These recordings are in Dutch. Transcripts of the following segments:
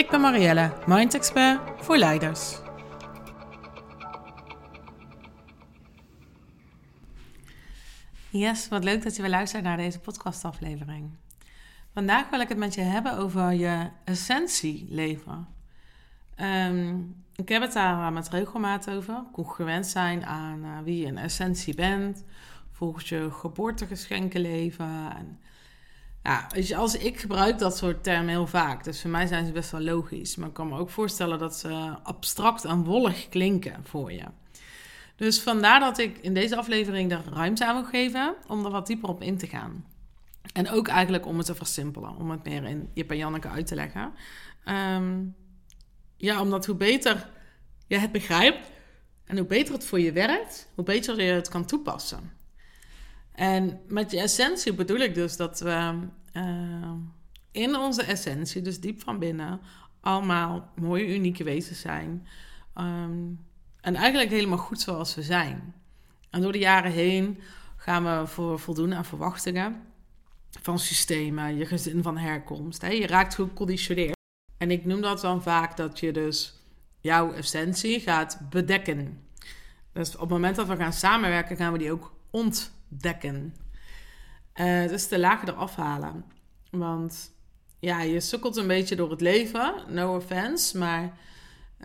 Ik ben Marielle, Mind Expert voor leiders. Yes, wat leuk dat je weer luistert naar deze podcastaflevering. Vandaag wil ik het met je hebben over je essentieleven. Um, ik heb het daar met regelmaat over. Congruent zijn aan uh, wie je in essentie bent. Volgens je geboortegeschenken leven. En ja, je, als ik gebruik dat soort termen heel vaak. Dus voor mij zijn ze best wel logisch. Maar ik kan me ook voorstellen dat ze abstract en wollig klinken voor je. Dus vandaar dat ik in deze aflevering er ruimte aan wil geven om er wat dieper op in te gaan. En ook eigenlijk om het te versimpelen, om het meer in Jip en Janneke uit te leggen. Ehm, ja, omdat hoe beter je het begrijpt en hoe beter het voor je werkt, hoe beter je het kan toepassen. En met je essentie bedoel ik dus dat we uh, in onze essentie, dus diep van binnen, allemaal mooie, unieke wezens zijn. Um, en eigenlijk helemaal goed zoals we zijn. En door de jaren heen gaan we voor voldoen aan verwachtingen van systemen, je gezin van herkomst. Hè? Je raakt geconditioneerd. En ik noem dat dan vaak dat je dus jouw essentie gaat bedekken. Dus op het moment dat we gaan samenwerken, gaan we die ook ont dekken. Uh, dus de lagen eraf halen. Want ja, je sukkelt een beetje door het leven, no offense, maar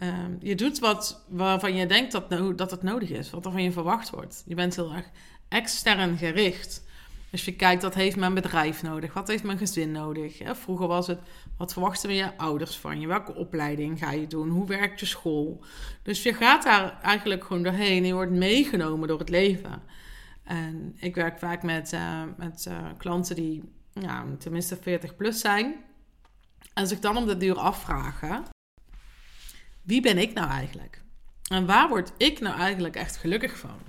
uh, je doet wat waarvan je denkt dat, dat het nodig is, wat er van je verwacht wordt. Je bent heel erg extern gericht. Dus je kijkt, wat heeft mijn bedrijf nodig? Wat heeft mijn gezin nodig? Vroeger was het, wat verwachten je ouders van je? Welke opleiding ga je doen? Hoe werkt je school? Dus je gaat daar eigenlijk gewoon doorheen en je wordt meegenomen door het leven. En ik werk vaak met, uh, met uh, klanten die tenminste 40 plus zijn. En zich dan om de duur afvragen: wie ben ik nou eigenlijk? En waar word ik nou eigenlijk echt gelukkig van?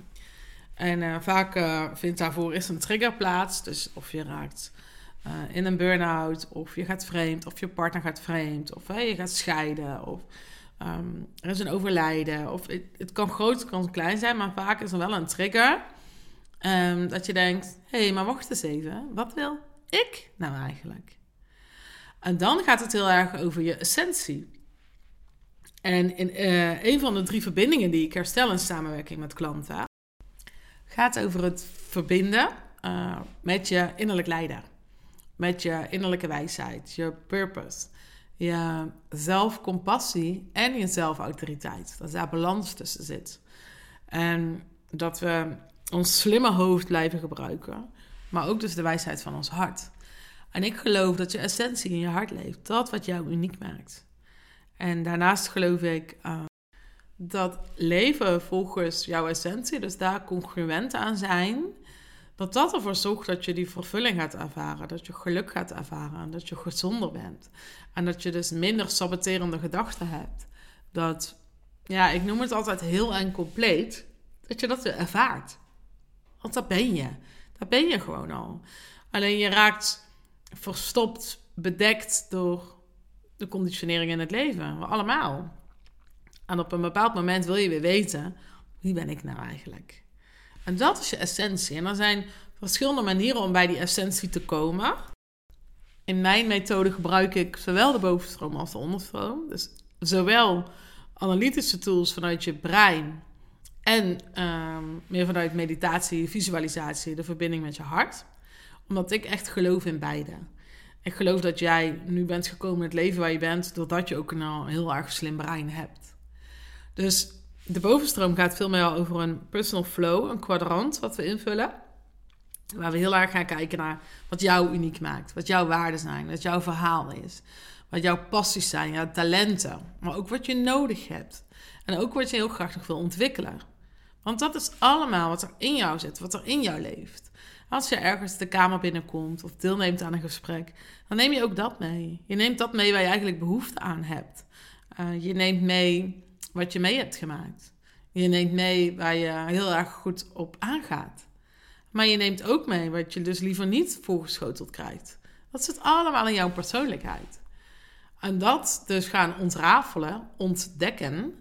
En uh, vaak vindt daarvoor is een trigger plaats. Dus of je raakt in een burn-out, of je gaat vreemd, of je partner gaat vreemd, of je gaat scheiden, of um, er is een overlijden. Of het, het kan groot, het kan klein zijn, maar vaak is er wel een trigger Um, dat je denkt, hé, hey, maar wacht eens even. Wat wil ik nou eigenlijk? En dan gaat het heel erg over je essentie. En in uh, een van de drie verbindingen die ik herstel in samenwerking met klanten, gaat over het verbinden uh, met je innerlijk leider. Met je innerlijke wijsheid, je purpose, je zelfcompassie en je zelfautoriteit. Dat daar balans tussen zit. En dat we ons slimme hoofd blijven gebruiken, maar ook dus de wijsheid van ons hart. En ik geloof dat je essentie in je hart leeft, dat wat jou uniek maakt. En daarnaast geloof ik uh, dat leven volgens jouw essentie, dus daar congruent aan zijn, dat dat ervoor zorgt dat je die vervulling gaat ervaren, dat je geluk gaat ervaren, dat je gezonder bent. En dat je dus minder saboterende gedachten hebt. Dat, ja, ik noem het altijd heel en compleet, dat je dat ervaart. Want dat ben je. Dat ben je gewoon al. Alleen je raakt verstopt, bedekt door de conditionering in het leven. We allemaal. En op een bepaald moment wil je weer weten: wie ben ik nou eigenlijk? En dat is je essentie. En er zijn verschillende manieren om bij die essentie te komen. In mijn methode gebruik ik zowel de bovenstroom als de onderstroom. Dus zowel analytische tools vanuit je brein en ehm, meer vanuit meditatie, visualisatie, de verbinding met je hart. Omdat ik echt geloof in beide. Ik geloof dat jij nu bent gekomen in het leven waar je bent, doordat je ook een heel erg slim brein hebt. Dus de bovenstroom gaat veel meer over een personal flow, een kwadrant wat we invullen. Waar we heel erg gaan kijken naar wat jou uniek maakt, wat jouw waarden zijn, wat jouw verhaal is. Wat jouw passies zijn, jouw talenten, maar ook wat je nodig hebt. En ook wat je heel graag nog wil ontwikkelen. Want dat is allemaal wat er in jou zit, wat er in jou leeft. Als je ergens de kamer binnenkomt of deelneemt aan een gesprek, dan neem je ook dat mee. Je neemt dat mee waar je eigenlijk behoefte aan hebt. Eh, je neemt mee wat je mee hebt gemaakt. Je neemt mee waar je heel erg goed op aangaat. Maar je neemt ook mee wat je dus liever niet voorgeschoteld krijgt. Dat zit allemaal in jouw persoonlijkheid. En dat dus gaan ontrafelen, ontdekken,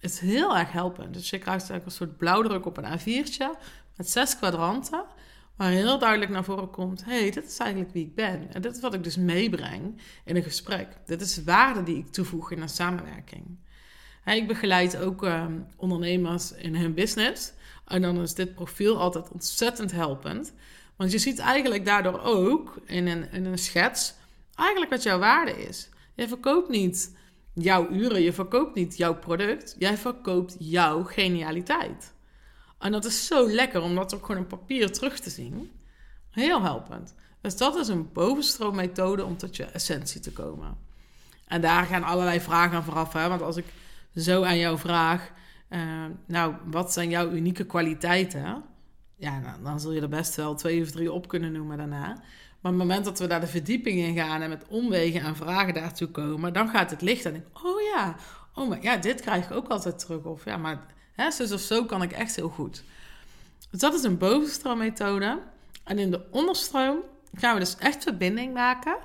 is heel erg helpend. Dus je krijgt eigenlijk een soort blauwdruk op een A4'tje met zes kwadranten, waar heel duidelijk naar voren komt: hé, hey, dit is eigenlijk wie ik ben. En dit is wat ik dus meebreng in een gesprek. Dit is waarde die ik toevoeg in een samenwerking. ik begeleid ook ehm, ondernemers in hun business. En dan is dit profiel altijd ontzettend helpend. Want je ziet eigenlijk daardoor ook in een, in een schets eigenlijk wat jouw waarde is. Je verkoopt niet jouw uren, je verkoopt niet jouw product, jij verkoopt jouw genialiteit. En dat is zo lekker om dat ook gewoon op papier terug te zien. Heel helpend. Dus dat is een bovenstroommethode om tot je essentie te komen. En daar gaan allerlei vragen aan vooraf. Hè? Want als ik zo aan jou vraag, uh, nou, wat zijn jouw unieke kwaliteiten? Ja, nou, dan zul je er best wel twee of drie op kunnen noemen daarna. Maar op het moment dat we daar de verdieping in gaan en met omwegen en vragen daartoe komen, dan gaat het licht en ik, oh ja, oh maar ja, dit krijg ik ook altijd terug. Of ja, maar hè, dus of zo kan ik echt heel goed. Dus dat is een bovenstroommethode. En in de onderstroom gaan we dus echt verbinding maken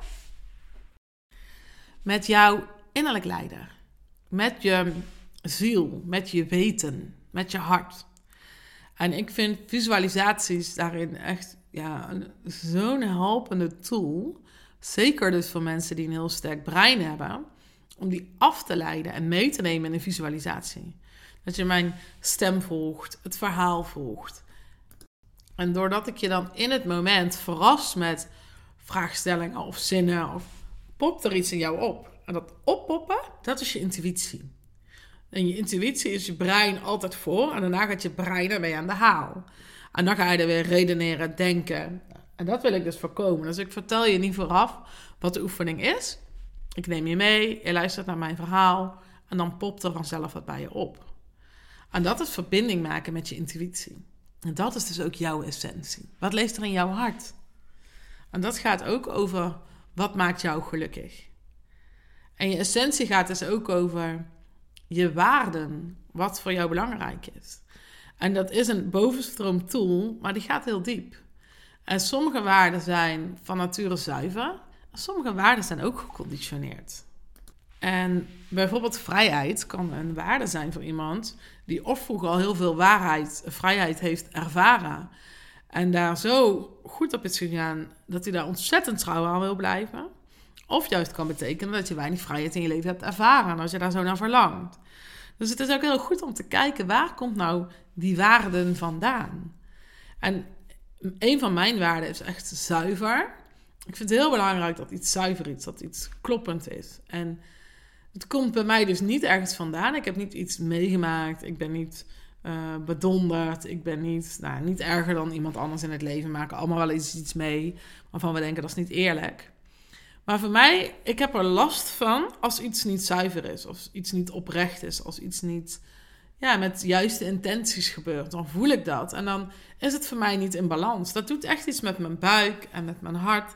met jouw innerlijk leider. Met je ziel, met je weten, met je hart. En ik vind visualisaties daarin echt ja, zo'n helpende tool. Zeker dus voor mensen die een heel sterk brein hebben. Om die af te leiden en mee te nemen in een visualisatie. Dat je mijn stem volgt, het verhaal volgt. En doordat ik je dan in het moment verras met vraagstellingen of zinnen, of popt er iets in jou op. En dat oppoppen, dat is je intuïtie. En je intuïtie is je brein altijd voor. En daarna gaat je brein ermee aan de haal. En dan ga je er weer redeneren, denken. En dat wil ik dus voorkomen. Dus ik vertel je niet vooraf wat de oefening is. Ik neem je mee, je luistert naar mijn verhaal. En dan popt er vanzelf wat bij je op. En dat is verbinding maken met je intuïtie. En dat is dus ook jouw essentie. Wat leeft er in jouw hart? En dat gaat ook over wat maakt jou gelukkig. En je essentie gaat dus ook over je waarden, wat voor jou belangrijk is. En dat is een bovenstroom tool, maar die gaat heel diep. En sommige waarden zijn van nature zuiver, sommige waarden zijn ook geconditioneerd. En bijvoorbeeld vrijheid kan een waarde zijn voor iemand die of vroeger al heel veel waarheid, vrijheid heeft ervaren. En daar zo goed op is gegaan dat hij daar ontzettend trouw aan wil blijven. Of juist kan betekenen dat je weinig vrijheid in je leven hebt ervaren als je daar zo naar verlangt. Dus het is ook heel goed om te kijken waar komt nou die waarden vandaan. En een van mijn waarden is echt zuiver. Ik vind het heel belangrijk dat iets zuiver is, dat iets kloppend is. En het komt bij mij dus niet ergens vandaan. Ik heb niet iets meegemaakt. Ik ben niet uh, bedonderd. Ik ben niet, nou, niet erger dan iemand anders in het leven. maken allemaal wel eens iets mee waarvan we denken dat is niet eerlijk. Maar voor mij, ik heb er last van als iets niet zuiver is. Of iets niet oprecht is. Als iets niet ja, met juiste intenties gebeurt. Dan voel ik dat. En dan is het voor mij niet in balans. Dat doet echt iets met mijn buik en met mijn hart.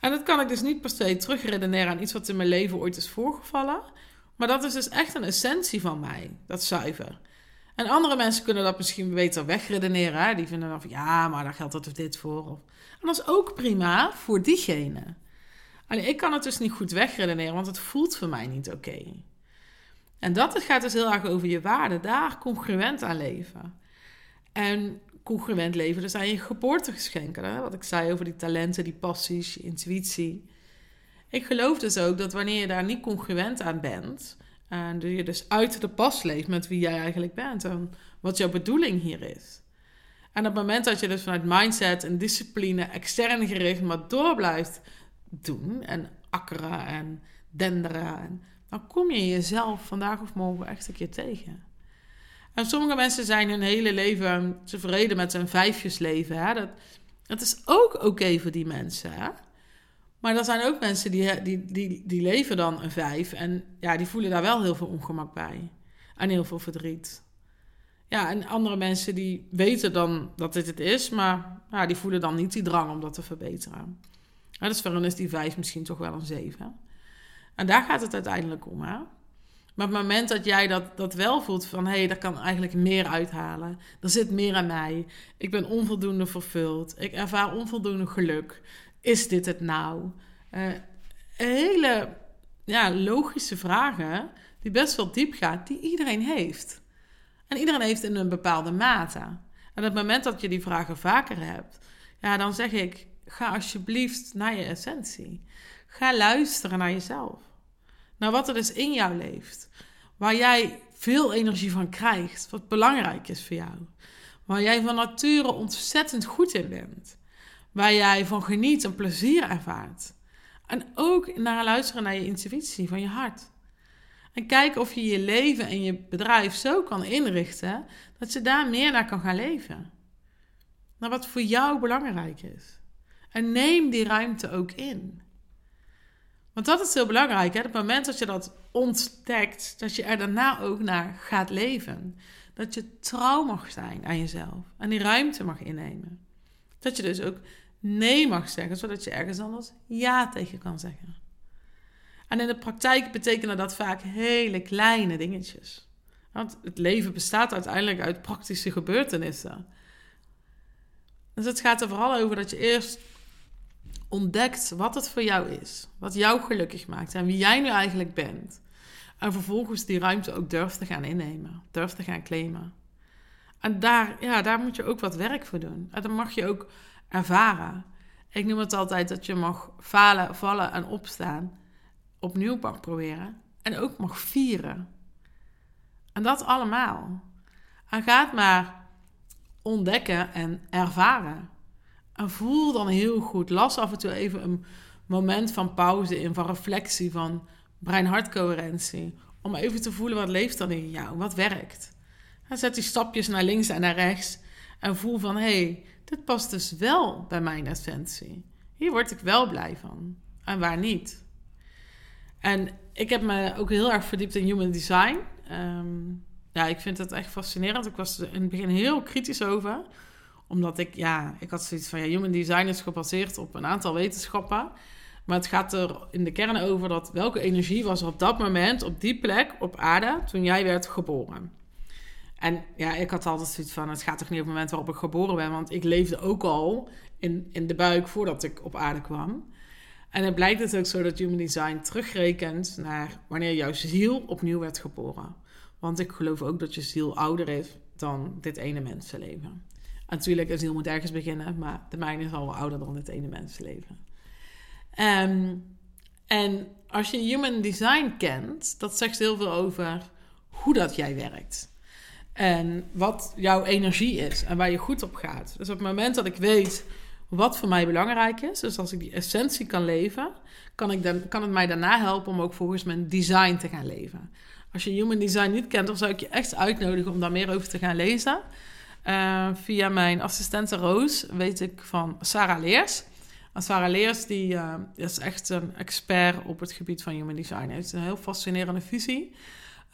En dat kan ik dus niet per se terugredeneren aan iets wat in mijn leven ooit is voorgevallen. Maar dat is dus echt een essentie van mij, dat zuiver. En andere mensen kunnen dat misschien beter wegredeneren. Hè? Die vinden dan van ja, maar daar geldt dat of dit voor. En dat is ook prima voor diegene. Alleen ik kan het dus niet goed wegredeneren, want het voelt voor mij niet oké. En dat gaat dus heel erg over je waarde, daar congruent aan leven. En congruent leven, dus aan je geboortegeschenken. Hè? Wat ik zei over die talenten, die passies, je intuïtie. Ik geloof dus ook dat wanneer je daar niet congruent aan bent, en je dus uit de pas leeft met wie jij eigenlijk bent en wat jouw bedoeling hier is. En op het moment dat je dus vanuit mindset en discipline extern gericht maar door blijft doen en akkeren en denderen. En dan kom je jezelf vandaag of morgen echt een keer tegen. En sommige mensen zijn hun hele leven tevreden met zijn vijfjesleven. Hè? Dat, is ook oké voor die mensen. Hè? Maar er zijn ook mensen die, die, die, die leven dan een vijf. En ja, die voelen daar wel heel veel ongemak bij. En heel veel verdriet. Ja, en andere mensen die weten dan dat dit het is. Maar ja, die voelen dan niet die drang om dat te verbeteren. Ja, dus voor hen is die vijf misschien toch wel een zeven. En daar gaat het uiteindelijk om. Hè? Maar op het moment dat jij dat, dat wel voelt van... hé, hey, daar kan eigenlijk meer uithalen. Er zit meer aan mij. Ik ben onvoldoende vervuld. Ik ervaar onvoldoende geluk. Is dit het nou? Uh, hele ja, logische vragen die best wel diep gaan, die iedereen heeft. En iedereen heeft in een bepaalde mate. En op het moment dat je die vragen vaker hebt, ja, dan zeg ik: ga alsjeblieft naar je essentie. Ga luisteren naar jezelf. Naar wat er dus in jou leeft. Waar jij veel energie van krijgt. Wat belangrijk is voor jou. Waar jij van nature ontzettend goed in bent. Waar jij van geniet en plezier ervaart. En ook naar luisteren naar je intuïtie van je hart. En kijken of je je leven en je bedrijf zo kan inrichten dat je daar meer naar kan gaan leven. Naar wat voor jou belangrijk is. En neem die ruimte ook in. Want dat is heel belangrijk. Hè? Op het moment dat je dat ontdekt, dat je er daarna ook naar gaat leven. Dat je trouw mag zijn aan jezelf. En die ruimte mag innemen. Dat je dus ook nee mag zeggen, zodat je ergens anders ja tegen kan zeggen. En in de praktijk betekenen dat vaak hele kleine dingetjes. Want het leven bestaat uiteindelijk uit praktische gebeurtenissen. Dus het gaat er vooral over dat je eerst ontdekt wat het voor jou is. Wat jou gelukkig maakt en wie jij nu eigenlijk bent. En vervolgens die ruimte ook durft te gaan innemen. Durft te gaan claimen. En daar, ja, daar moet je ook wat werk voor doen. En dan mag je ook ervaren. Ik noem het altijd dat je mag falen, vallen en opstaan. Opnieuw proberen. En ook mag vieren. En dat allemaal. En gaat maar ontdekken en ervaren. En voel dan heel goed. Las af en toe even een moment van pauze in, van reflectie, van brein-hartcoherentie. Om even te voelen wat leeft dan in jou, wat werkt. En zet die stapjes naar links en naar rechts. En voel van, hé, hey, dit past dus wel bij mijn essentie. Hier word ik wel blij van. En waar niet? En ik heb me ook heel erg verdiept in human design. Ehm, ja, ik vind het echt fascinerend. Ik was er in het begin heel kritisch over. Omdat ik, ja, ik had zoiets van, ja, human design is gebaseerd op een aantal wetenschappen. Maar het gaat er in de kern over dat welke energie was op dat moment, op die plek, op aarde, toen jij werd geboren. En ja, ik had altijd zoiets van: het gaat toch niet op het moment waarop ik geboren ben, want ik leefde ook al in, in de buik voordat ik op aarde kwam. En het blijkt dus ook zo dat Human Design terugrekent naar wanneer jouw ziel opnieuw werd geboren. Want ik geloof ook dat je ziel ouder is dan dit ene mensenleven. Natuurlijk, een ziel moet ergens beginnen, maar de mijne is al wel ouder dan dit ene mensenleven. Um, en als je Human Design kent, dat zegt heel veel over hoe dat jij werkt. En wat jouw energie is en waar je goed op gaat. Dus op het moment dat ik weet wat voor mij belangrijk is, dus als ik die essentie kan leven, kan, ik dan, kan het mij daarna helpen om ook volgens mijn design te gaan leven. Als je human design niet kent, dan zou ik je echt uitnodigen om daar meer over te gaan lezen. Uh, via mijn assistente Roos weet ik van Sarah Leers. En Sarah Leers die, uh, is echt een expert op het gebied van human design. Hij heeft een heel fascinerende visie.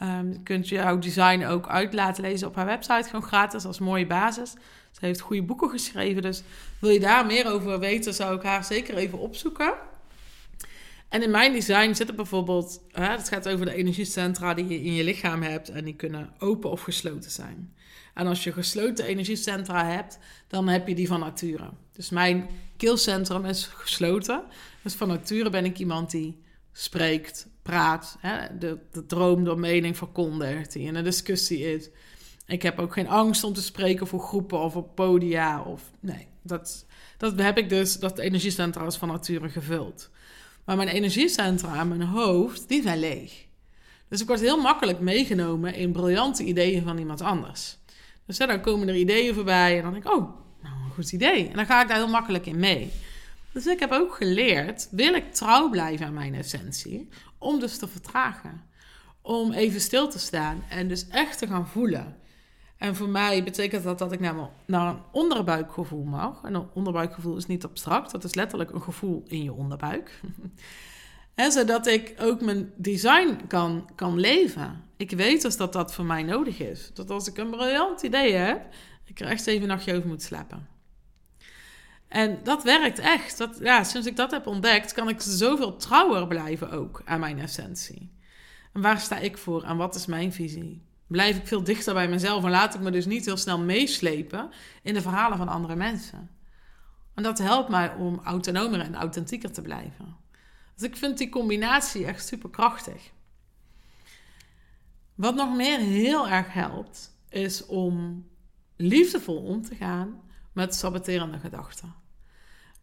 Um, je kunt jouw design ook uit laten lezen op haar website, gewoon gratis als mooie basis. Ze heeft goede boeken geschreven, dus wil je daar meer over weten, zou ik haar zeker even opzoeken. En in mijn design zit er bijvoorbeeld, het gaat over de energiecentra die je in je lichaam hebt en die kunnen open of gesloten zijn. En als je gesloten energiecentra hebt, dan heb je die van nature. Dus mijn keelcentrum is gesloten. Dus van nature ben ik iemand die spreekt, praat, hè, de, droom door mening verkondigt, die in een discussie is. Ik heb ook geen angst om te spreken voor groepen of op podia. Of, nee, dat, dat heb ik dus, dat energiecentra is van nature gevuld. Maar mijn energiecentra en mijn hoofd, die zijn leeg. Dus ik word heel makkelijk meegenomen in briljante ideeën van iemand anders. Dus dan komen er ideeën voorbij en dan denk ik, oh, nou, een goed idee. En dan ga ik daar heel makkelijk in mee. Dus ik heb ook geleerd, wil ik trouw blijven aan mijn essentie, om dus te vertragen. Om even stil te staan en dus echt te gaan voelen. En voor mij betekent dat dat ik naar, naar een onderbuikgevoel mag. En een onderbuikgevoel is niet abstract, dat is letterlijk een gevoel in je onderbuik. zodat ik ook mijn design kan, kan leven. Ik weet dus dat dat voor mij nodig is. Dat als ik een briljant idee heb, ik er echt even een nachtje over moet slapen. En dat werkt echt. Dat, ja, sinds ik dat heb ontdekt, kan ik zoveel trouwer blijven ook aan mijn essentie. En waar sta ik voor en wat is mijn visie? Blijf ik veel dichter bij mezelf en laat ik me dus niet heel snel meeslepen in de verhalen van andere mensen. En dat helpt mij om autonomer en authentieker te blijven. Dus ik vind die combinatie echt super krachtig. Wat nog meer heel erg helpt, is om liefdevol om te gaan met saboterende gedachten.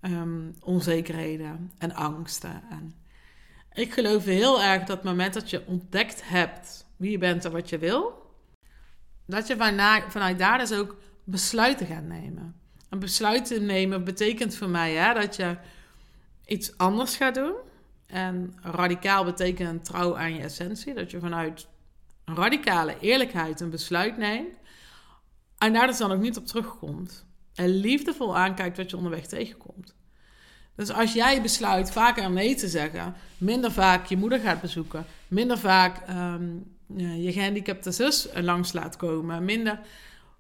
Ehm, onzekerheden en angsten. En ik geloof heel erg dat het moment dat je ontdekt hebt wie je bent en wat je wil, dat je vanuit daar dus ook besluiten gaat nemen. En besluiten nemen betekent voor mij hè, dat je iets anders gaat doen. En radicaal betekent trouw aan je essentie. Dat je vanuit radicale eerlijkheid een besluit neemt. En daar dus dan ook niet op terugkomt. En liefdevol aankijkt wat je onderweg tegenkomt. Dus als jij besluit vaker nee te zeggen, minder vaak je moeder gaat bezoeken, minder vaak um, je gehandicapte zus langs laat komen, minder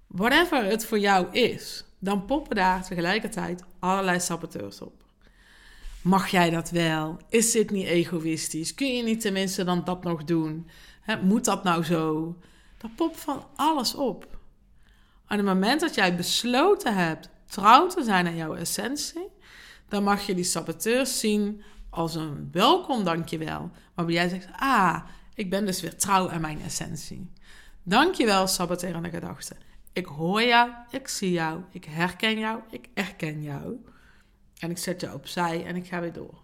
whatever het voor jou is, dan poppen daar tegelijkertijd allerlei saboteurs op. Mag jij dat wel? Is dit niet egoïstisch? Kun je niet tenminste dan dat nog doen? moet dat nou zo? Dan popt van alles op. Op het moment dat jij besloten hebt trouw te zijn aan jouw essentie, dan mag je die saboteurs zien als een welkom dankjewel. Waarbij jij zegt, ah, ik ben dus weer trouw aan mijn essentie. Dankjewel, saboterende gedachten. Ik hoor jou, ik zie jou, ik herken jou, ik erken jou. En ik zet je opzij en ik ga weer door.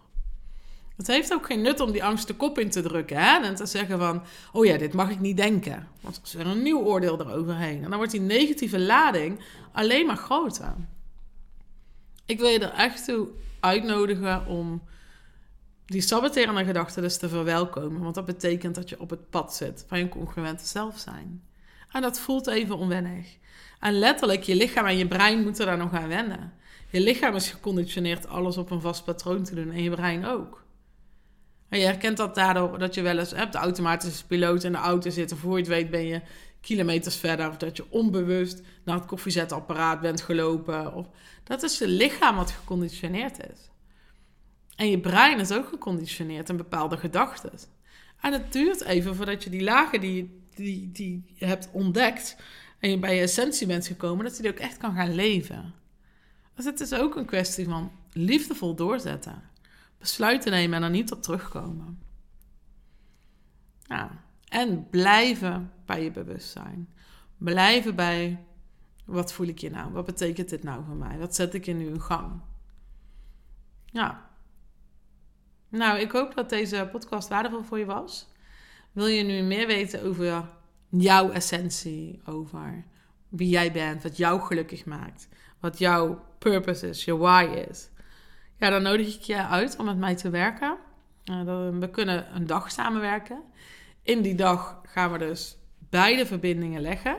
Het heeft ook geen nut om die angst de kop in te drukken hè? en te zeggen van, oh ja, dit mag ik niet denken. Want er is weer een nieuw oordeel eroverheen. En dan wordt die negatieve lading alleen maar groter. Ik wil je er echt toe uitnodigen om die saboterende gedachten dus te verwelkomen. Want dat betekent dat je op het pad zit van je congruente zelf zijn. En dat voelt even onwennig. En letterlijk, je lichaam en je brein moeten daar nog aan wennen. Je lichaam is geconditioneerd alles op een vast patroon te doen en je brein ook. En je herkent dat daardoor dat je wel eens hebt de automatische piloot in de auto zit. Voor je het weet ben je kilometers verder. Of dat je onbewust naar het koffiezetapparaat bent gelopen. Of, dat is je lichaam wat geconditioneerd is. En je brein is ook geconditioneerd in bepaalde gedachten. En het duurt even voordat je die lagen die, die, die je hebt ontdekt en je bij je essentie bent gekomen, dat je die ook echt kan gaan leven. Dus het is ook een kwestie van liefdevol doorzetten. Besluiten nemen en er niet op terugkomen. Ja. En blijven bij je bewustzijn. Blijven bij wat voel ik je nou? Wat betekent dit nou voor mij? Wat zet ik in nu in gang? Ja. Nou, ik hoop dat deze podcast waardevol voor je was. Wil je nu meer weten over jouw essentie, over wie jij bent, wat jou gelukkig maakt, wat jouw purpose is, je why is? Ja, dan nodig ik je uit om met mij te werken. we kunnen een dag samenwerken. In die dag gaan we dus beide verbindingen leggen.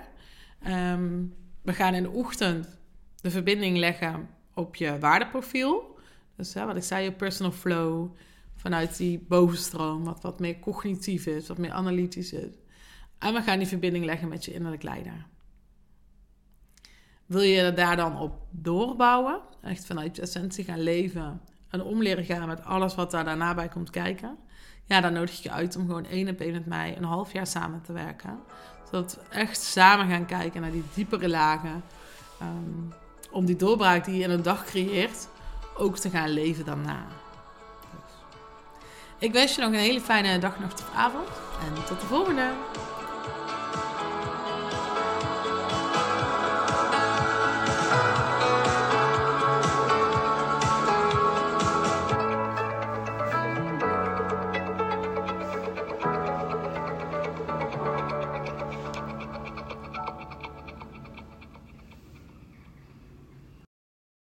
Ehm, we gaan in de ochtend de verbinding leggen op je waardeprofiel. Dus hè, wat ik zei, je personal flow vanuit die bovenstroom, wat wat meer cognitief is, wat meer analytisch is. En we gaan die verbinding leggen met je innerlijk leider. Wil je daar dan op doorbouwen, echt vanuit je essentie gaan leven en om leren gaan met alles wat daar daarna bij komt kijken? Ja, dan nodig ik je uit om gewoon één op één met mij een half jaar samen te werken. Zodat we echt samen gaan kijken naar die diepere lagen. Um, om die doorbraak die je in een dag creëert, ook te gaan leven daarna. Ik wens je nog een hele fijne dag, nacht of avond. En tot de volgende!